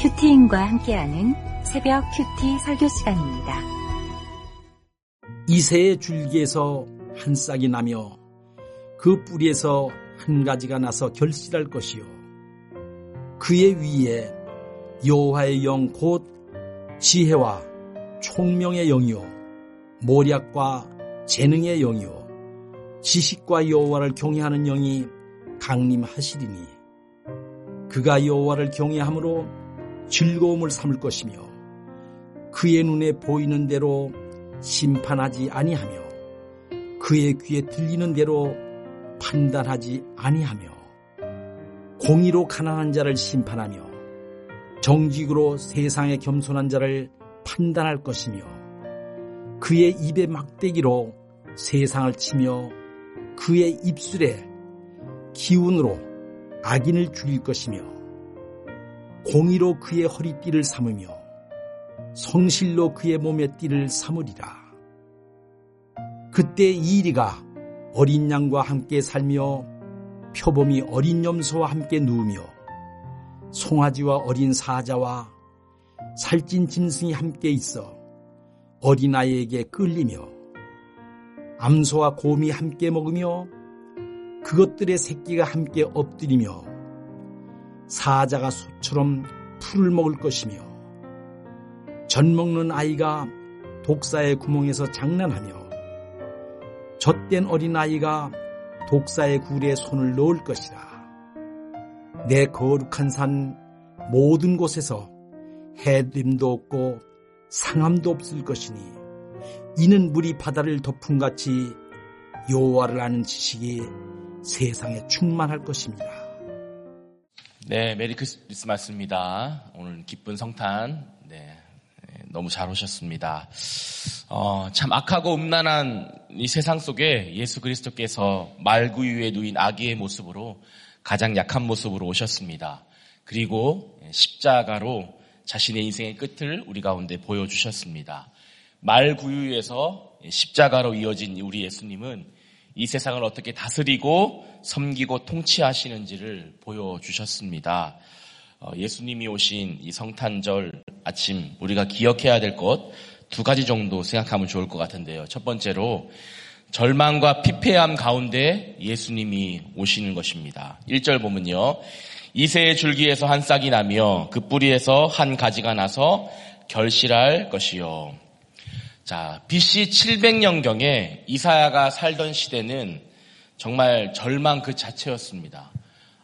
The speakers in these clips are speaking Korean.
큐티인과 함께하는 새벽 큐티 설교 시간입니다. 이새의 줄기에서 한 싹이 나며 그 뿌리에서 한 가지가 나서 결실할 것이요 그의 위에 여호와의 영 곧 지혜와 총명의 영이요 모략과 재능의 영이요 지식과 여호와를 경외하는 영이 강림하시리니 그가 여호와를 경외함으로 즐거움을 삼을 것이며 그의 눈에 보이는 대로 심판하지 아니하며 그의 귀에 들리는 대로 판단하지 아니하며 공의로 가난한 자를 심판하며 정직으로 세상에 겸손한 자를 판단할 것이며 그의 입의 막대기로 세상을 치며 그의 입술에 기운으로 악인을 죽일 것이며 공의로 그의 허리띠를 삼으며 성실로 그의 몸의 띠를 삼으리라. 그때 이리가 어린 양과 함께 살며 표범이 어린 염소와 함께 누우며 송아지와 어린 사자와 살찐 짐승이 함께 있어 어린아이에게 끌리며 암소와 곰이 함께 먹으며 그것들의 새끼가 함께 엎드리며 사자가 소처럼 풀을 먹을 것이며 젖 먹는 아이가 독사의 구멍에서 장난하며 젖된 어린아이가 독사의 굴에 손을 넣을 것이라. 내 거룩한 산 모든 곳에서 해됨도 없고 상함도 없을 것이니 이는 물이 바다를 덮음 같이 여호와를 아는 지식이 세상에 충만할 것입니다. 네, 메리 크리스마스입니다. 오늘 기쁜 성탄, 네, 너무 잘 오셨습니다. 어, 참 악하고 음란한 이 세상 속에 예수 그리스도께서 말구유에 누인 아기의 모습으로 가장 약한 모습으로 오셨습니다. 그리고 십자가로 자신의 인생의 끝을 우리 가운데 보여주셨습니다. 말구유에서 십자가로 이어진 우리 예수님은 이 세상을 어떻게 다스리고 섬기고 통치하시는지를 보여주셨습니다. 어, 예수님이 오신 이 성탄절 아침 우리가 기억해야 될 것 두 가지 정도 생각하면 좋을 것 같은데요. 첫 번째로 절망과 피폐함 가운데 예수님이 오시는 것입니다. 1절 보면요. 이세의 줄기에서 한 싹이 나며 그 뿌리에서 한 가지가 나서 결실할 것이요. 자, BC 700년경에 이사야가 살던 시대는 정말 절망 그 자체였습니다.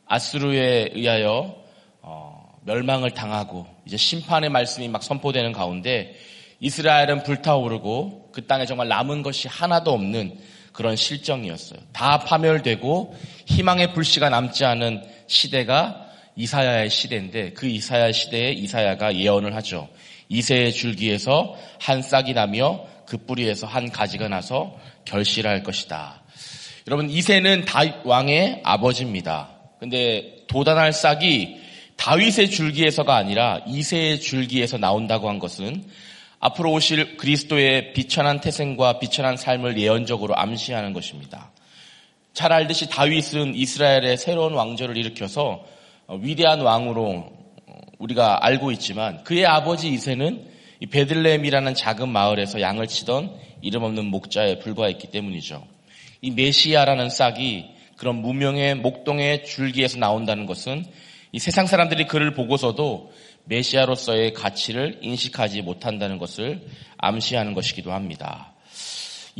아스루에 의하여 어, 멸망을 당하고 이제 심판의 말씀이 막 선포되는 가운데 이스라엘은 불타오르고 그 땅에 정말 남은 것이 하나도 없는 그런 실정이었어요. 다 파멸되고 희망의 불씨가 남지 않은 시대가 이사야의 시대인데 그 이사야 시대에 이사야가 예언을 하죠. 이세의 줄기에서 한 싹이 나며 그 뿌리에서 한 가지가 나서 결실할 것이다. 여러분 이세는 다윗 왕의 아버지입니다. 근데 도단할 싹이 다윗의 줄기에서가 아니라 이세의 줄기에서 나온다고 한 것은 앞으로 오실 그리스도의 비천한 태생과 비천한 삶을 예언적으로 암시하는 것입니다. 잘 알듯이 다윗은 이스라엘의 새로운 왕조를 일으켜서 위대한 왕으로 우리가 알고 있지만 그의 아버지 이세는 베들레헴이라는 작은 마을에서 양을 치던 이름 없는 목자에 불과했기 때문이죠. 이 메시아라는 싹이 그런 무명의 목동의 줄기에서 나온다는 것은 이 세상 사람들이 그를 보고서도 메시아로서의 가치를 인식하지 못한다는 것을 암시하는 것이기도 합니다.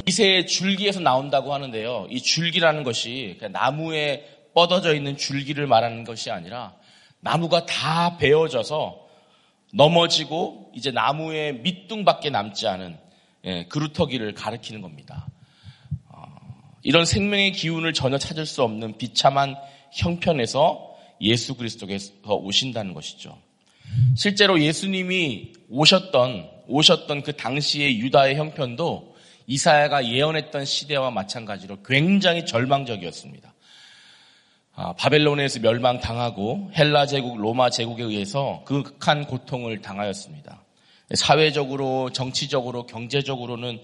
이세의 줄기에서 나온다고 하는데요. 이 줄기라는 것이 나무에 뻗어져 있는 줄기를 말하는 것이 아니라 나무가 다 베어져서 넘어지고 이제 나무의 밑둥밖에 남지 않은 예, 그루터기를 가리키는 겁니다. 어, 이런 생명의 기운을 전혀 찾을 수 없는 비참한 형편에서 예수 그리스도께서 오신다는 것이죠. 실제로 예수님이 오셨던 오셨던 그 당시의 유다의 형편도 이사야가 예언했던 시대와 마찬가지로 굉장히 절망적이었습니다. 아, 바벨론에서 멸망당하고 헬라 제국, 로마 제국에 의해서 극한 고통을 당하였습니다. 사회적으로, 정치적으로, 경제적으로는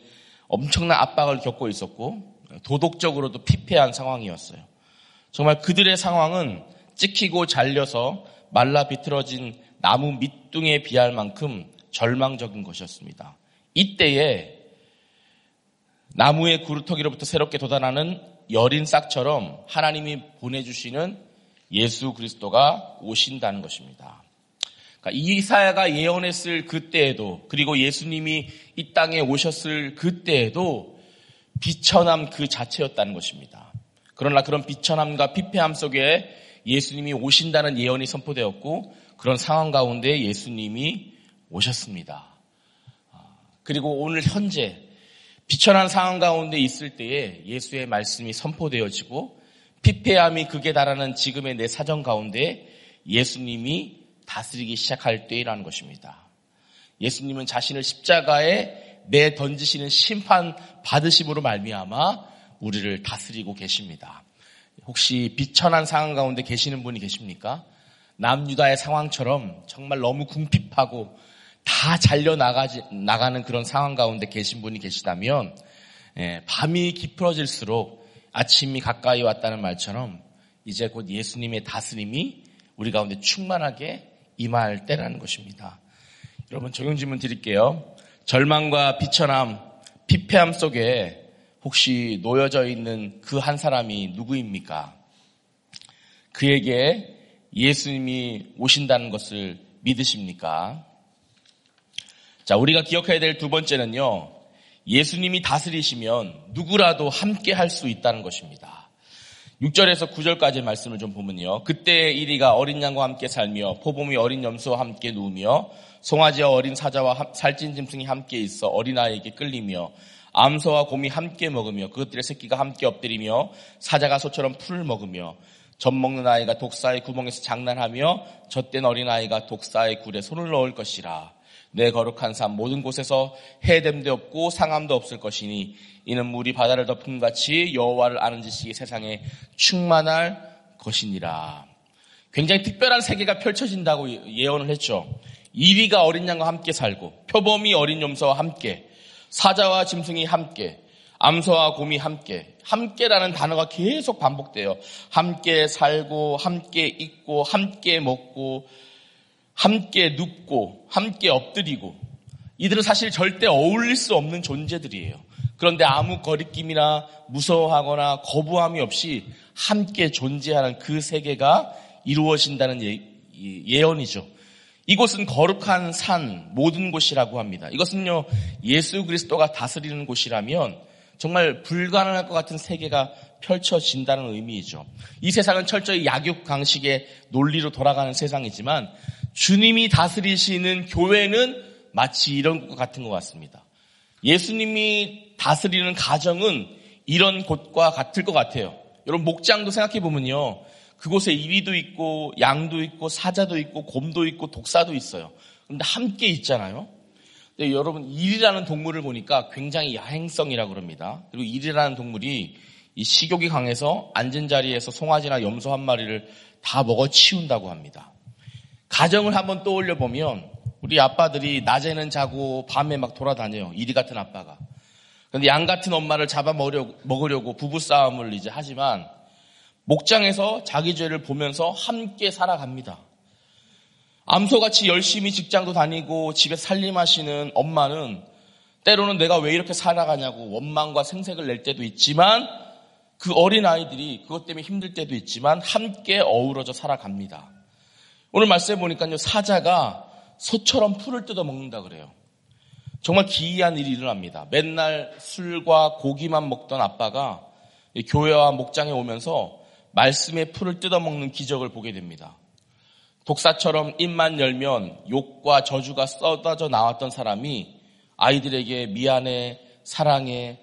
엄청난 압박을 겪고 있었고 도덕적으로도 피폐한 상황이었어요. 정말 그들의 상황은 찍히고 잘려서 말라 비틀어진 나무 밑둥에 비할 만큼 절망적인 것이었습니다. 이때에 나무의 구루터기로부터 새롭게 돋아나는 여린 싹처럼 하나님이 보내주시는 예수 그리스도가 오신다는 것입니다. 그러니까 이사야가 예언했을 그때에도 그리고 예수님이 이 땅에 오셨을 그때에도 비천함 그 자체였다는 것입니다. 그러나 그런 비천함과 피폐함 속에 예수님이 오신다는 예언이 선포되었고 그런 상황 가운데 예수님이 오셨습니다. 그리고 오늘 현재 비천한 상황 가운데 있을 때에 예수의 말씀이 선포되어지고 피폐함이 극에 달하는 지금의 내 사정 가운데 예수님이 다스리기 시작할 때라는 것입니다. 예수님은 자신을 십자가에 내 던지시는 심판 받으심으로 말미암아 우리를 다스리고 계십니다. 혹시 비천한 상황 가운데 계시는 분이 계십니까? 남유다의 상황처럼 정말 너무 궁핍하고 다 잘려 나가지, 나가는 그런 상황 가운데 계신 분이 계시다면 예, 밤이 깊어질수록 아침이 가까이 왔다는 말처럼 이제 곧 예수님의 다스림이 우리 가운데 충만하게 임할 때라는 것입니다. 여러분 적용 질문 드릴게요. 절망과 비천함, 피폐함 속에 혹시 놓여져 있는 그 한 사람이 누구입니까? 그에게 예수님이 오신다는 것을 믿으십니까? 자, 우리가 기억해야 될 두 번째는요. 예수님이 다스리시면 누구라도 함께 할 수 있다는 것입니다. 6절에서 9절까지 말씀을 좀 보면요. 그때 이리가 어린 양과 함께 살며 포범이 어린 염소와 함께 누우며 송아지와 어린 사자와 살찐 짐승이 함께 있어 어린아이에게 끌리며 암소와 곰이 함께 먹으며 그것들의 새끼가 함께 엎드리며 사자가 소처럼 풀을 먹으며 젖 먹는 아이가 독사의 구멍에서 장난하며 젖된 어린아이가 독사의 굴에 손을 넣을 것이라. 내 거룩한 삶 모든 곳에서 해됨도 없고 상함도 없을 것이니 이는 물이 바다를 덮은 같이 여호와를 아는 지식이 세상에 충만할 것이니라. 굉장히 특별한 세계가 펼쳐진다고 예언을 했죠. 이리가 어린 양과 함께 살고 표범이 어린 염소와 함께 사자와 짐승이 함께 암소와 곰이 함께 함께라는 단어가 계속 반복돼요. 함께 살고 함께 있고 함께 먹고 함께 눕고 함께 엎드리고 이들은 사실 절대 어울릴 수 없는 존재들이에요. 그런데 아무 거리낌이나 무서워하거나 거부함이 없이 함께 존재하는 그 세계가 이루어진다는 예, 예언이죠. 이곳은 거룩한 산 모든 곳이라고 합니다. 이것은요 예수 그리스도가 다스리는 곳이라면 정말 불가능할 것 같은 세계가 펼쳐진다는 의미이죠. 이 세상은 철저히 약육 강식의 논리로 돌아가는 세상이지만 주님이 다스리시는 교회는 마치 이런 것 같은 것 같습니다. 예수님이 다스리는 가정은 이런 곳과 같을 것 같아요. 여러분 목장도 생각해 보면요. 그곳에 이리도 있고 양도 있고 사자도 있고 곰도 있고 독사도 있어요. 그런데 함께 있잖아요. 근데 여러분 일이라는 동물을 보니까 굉장히 야행성이라고 그럽니다. 그리고 일이라는 동물이 이 식욕이 강해서 앉은 자리에서 송아지나 염소 한 마리를 다 먹어 치운다고 합니다. 가정을 한번 떠올려 보면 우리 아빠들이 낮에는 자고 밤에 막 돌아다녀요. 이리 같은 아빠가. 그런데 양 같은 엄마를 잡아 먹으려고 부부싸움을 이제 하지만 목장에서 자기 죄를 보면서 함께 살아갑니다. 암소같이 열심히 직장도 다니고 집에 살림하시는 엄마는 때로는 내가 왜 이렇게 살아가냐고 원망과 생색을 낼 때도 있지만 그 어린 아이들이 그것 때문에 힘들 때도 있지만 함께 어우러져 살아갑니다. 오늘 말씀해 보니까요 사자가 소처럼 풀을 뜯어 먹는다 그래요. 정말 기이한 일이 일어납니다. 맨날 술과 고기만 먹던 아빠가 교회와 목장에 오면서 말씀의 풀을 뜯어 먹는 기적을 보게 됩니다. 독사처럼 입만 열면 욕과 저주가 쏟아져 나왔던 사람이 아이들에게 미안해, 사랑해,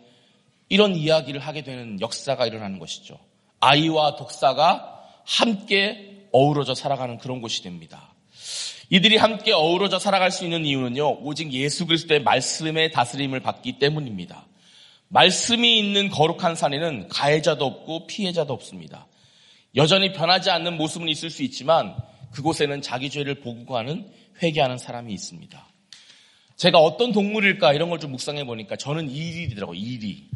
이런 이야기를 하게 되는 역사가 일어나는 것이죠. 아이와 독사가 함께 어우러져 살아가는 그런 곳이 됩니다. 이들이 함께 어우러져 살아갈 수 있는 이유는요, 오직 예수 그리스도의 말씀의 다스림을 받기 때문입니다. 말씀이 있는 거룩한 산에는 가해자도 없고 피해자도 없습니다. 여전히 변하지 않는 모습은 있을 수 있지만 그곳에는 자기 죄를 보고하는 회개하는 사람이 있습니다. 제가 어떤 동물일까 이런 걸 좀 묵상해 보니까 저는 이리더라고요. 이리.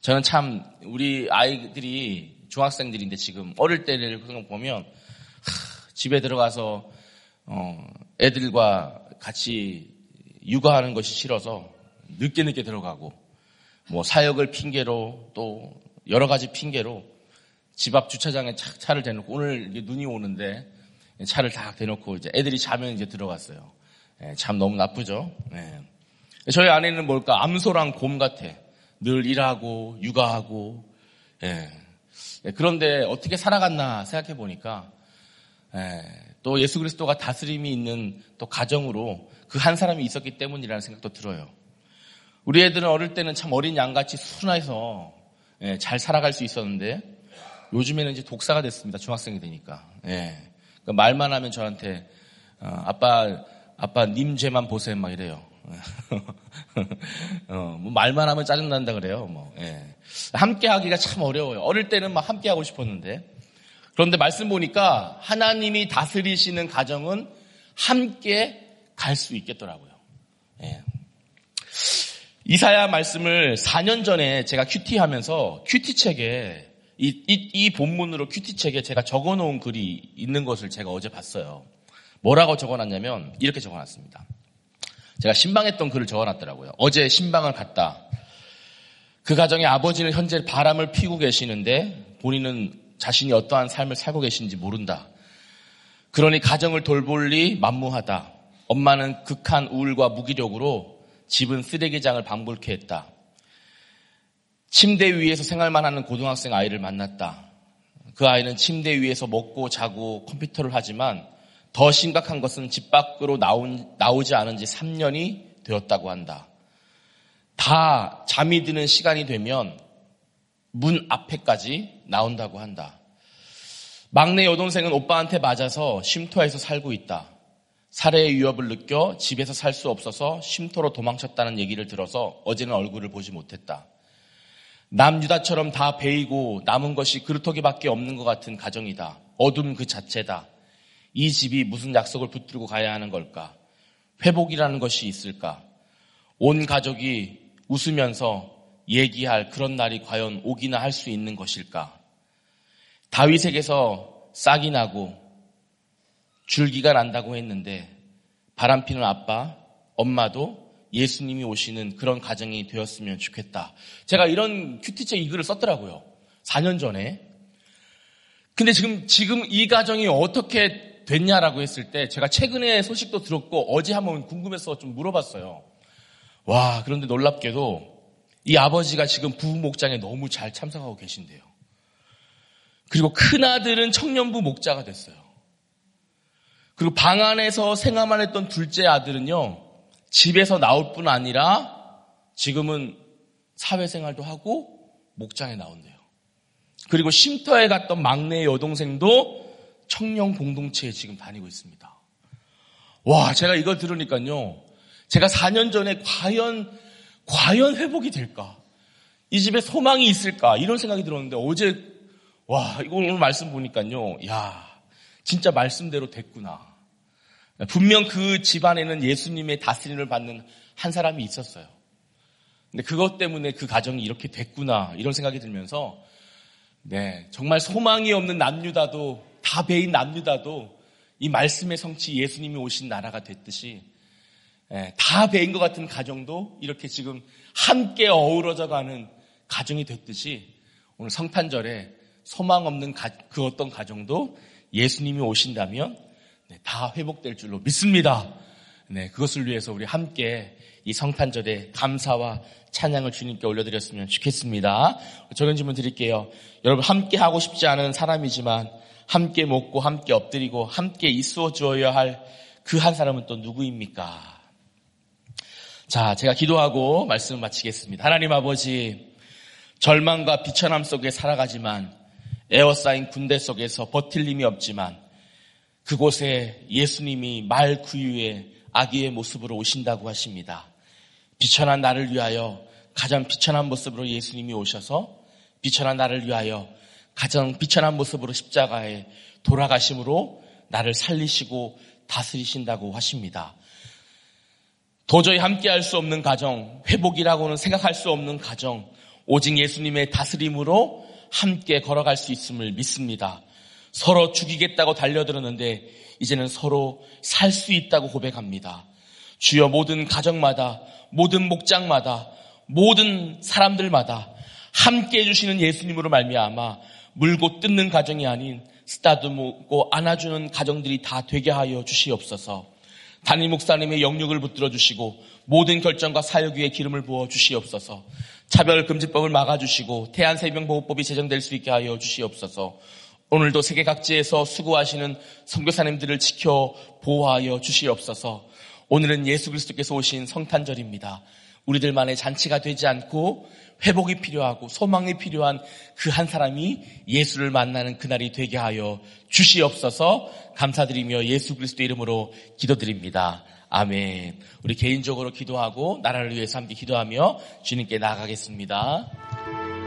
저는 참 우리 아이들이 중학생들인데 지금 어릴 때를 보면 하, 집에 들어가서 어, 애들과 같이 육아하는 것이 싫어서 늦게 늦게 들어가고 뭐 사역을 핑계로 또 여러 가지 핑계로 집 앞 주차장에 차, 차를 대놓고 오늘 눈이 오는데 차를 다 대놓고 이제 애들이 자면 이제 들어갔어요. 예, 참 너무 나쁘죠. 예. 저희 아내는 뭘까 암소랑 곰 같아. 늘 일하고 육아하고 예. 예 그런데 어떻게 살아갔나 생각해 보니까 예, 또 예수 그리스도가 다스림이 있는 또 가정으로 그 한 사람이 있었기 때문이라는 생각도 들어요. 우리 애들은 어릴 때는 참 어린 양같이 순해서 예, 잘 살아갈 수 있었는데 요즘에는 이제 독사가 됐습니다. 중학생이 되니까. 예. 그러니까 말만 하면 저한테 어, 아빠 아빠 님 죄만 보세요 막 이래요. 어, 뭐 말만 하면 짜증난다 그래요. 뭐. 예. 함께 하기가 참 어려워요. 어릴 때는 막 함께 하고 싶었는데. 그런데 말씀 보니까 하나님이 다스리시는 가정은 함께 갈 수 있겠더라고요. 예. 이사야 말씀을 4년 전에 제가 QT 하면서 QT 책에 이, 이, 이 본문으로 QT 책에 제가 적어 놓은 글이 있는 것을 제가 어제 봤어요. 뭐라고 적어 놨냐면 이렇게 적어 놨습니다. 제가 심방했던 글을 적어 놨더라고요. 어제 심방을 갔다. 그 가정의 아버지는 현재 바람을 피고 계시는데 본인은 자신이 어떠한 삶을 살고 계신지 모른다. 그러니 가정을 돌볼 리 만무하다. 엄마는 극한 우울과 무기력으로 집은 쓰레기장을 방불케 했다. 침대 위에서 생활만 하는 고등학생 아이를 만났다. 그 아이는 침대 위에서 먹고 자고 컴퓨터를 하지만 더 심각한 것은 집 밖으로 나온, 나오지 않은 지 3년이 되었다고 한다. 다 잠이 드는 시간이 되면 문 앞에까지 나온다고 한다. 막내 여동생은 오빠한테 맞아서 쉼터에서 살고 있다. 살해의 위협을 느껴 집에서 살 수 없어서 쉼터로 도망쳤다는 얘기를 들어서 어제는 얼굴을 보지 못했다. 남유다처럼 다 베이고 남은 것이 그루터기밖에 없는 것 같은 가정이다. 어둠 그 자체다. 이 집이 무슨 약속을 붙들고 가야 하는 걸까? 회복이라는 것이 있을까? 온 가족이 웃으면서 얘기할 그런 날이 과연 오기나 할 수 있는 것일까? 다윗에게서 싹이 나고 줄기가 난다고 했는데 바람피는 아빠, 엄마도 예수님이 오시는 그런 가정이 되었으면 좋겠다. 제가 이런 큐티책 이 글을 썼더라고요. 4년 전에. 근데 지금, 지금 이 가정이 어떻게 됐냐라고 했을 때 제가 최근에 소식도 들었고 어제 한번 궁금해서 좀 물어봤어요. 와, 그런데 놀랍게도 이 아버지가 지금 부목장에 너무 잘 참석하고 계신데요. 그리고 큰아들은 청년부 목자가 됐어요. 그리고 방 안에서 생활만 했던 둘째 아들은요, 집에서 나올 뿐 아니라 지금은 사회생활도 하고 목장에 나온대요. 그리고 쉼터에 갔던 막내 여동생도 청년 공동체에 지금 다니고 있습니다. 와, 제가 이걸 들으니까요. 제가 4년 전에 과연, 과연 회복이 될까? 이 집에 소망이 있을까? 이런 생각이 들었는데 어제, 와, 이거 오늘 말씀 보니까요. 야, 진짜 말씀대로 됐구나. 분명 그 집안에는 예수님의 다스림을 받는 한 사람이 있었어요. 근데 그것 때문에 그 가정이 이렇게 됐구나. 이런 생각이 들면서, 네, 정말 소망이 없는 남유다도 다 배인 남유다도 이 말씀의 성취 예수님이 오신 나라가 됐듯이 예, 다 배인 것 같은 가정도 이렇게 지금 함께 어우러져 가는 가정이 됐듯이 오늘 성탄절에 소망 없는 가, 그 어떤 가정도 예수님이 오신다면 네, 다 회복될 줄로 믿습니다. 네, 그것을 위해서 우리 함께 이 성탄절에 감사와 찬양을 주님께 올려드렸으면 좋겠습니다. 저런 질문 드릴게요. 여러분 함께 하고 싶지 않은 사람이지만 함께 먹고 함께 엎드리고 함께 있어 주어야 할 그 한 사람은 또 누구입니까? 자, 제가 기도하고 말씀을 마치겠습니다. 하나님 아버지, 절망과 비천함 속에 살아가지만 에어사인 군대 속에서 버틸 힘이 없지만 그곳에 예수님이 말 구유의 아기의 모습으로 오신다고 하십니다. 비천한 나를 위하여 가장 비천한 모습으로 예수님이 오셔서 비천한 나를 위하여 가장 비천한 모습으로 십자가에 돌아가심으로 나를 살리시고 다스리신다고 하십니다. 도저히 함께할 수 없는 가정, 회복이라고는 생각할 수 없는 가정, 오직 예수님의 다스림으로 함께 걸어갈 수 있음을 믿습니다. 서로 죽이겠다고 달려들었는데 이제는 서로 살 수 있다고 고백합니다. 주여 모든 가정마다 모든 목장마다 모든 사람들마다 함께 해주시는 예수님으로 말미암아 물고 뜯는 가정이 아닌 쓰다듬고 안아주는 가정들이 다 되게 하여 주시옵소서. 담임 목사님의 영육을 붙들어 주시고 모든 결정과 사역 위에 기름을 부어 주시옵소서. 차별금지법을 막아주시고 태안생명보호법이 제정될 수 있게 하여 주시옵소서. 오늘도 세계 각지에서 수고하시는 선교사님들을 지켜 보호하여 주시옵소서. 오늘은 예수 그리스도께서 오신 성탄절입니다. 우리들만의 잔치가 되지 않고 회복이 필요하고 소망이 필요한 그 한 사람이 예수를 만나는 그날이 되게 하여 주시옵소서 감사드리며 예수 그리스도 이름으로 기도드립니다. 아멘. 우리 개인적으로 기도하고 나라를 위해서 함께 기도하며 주님께 나아가겠습니다.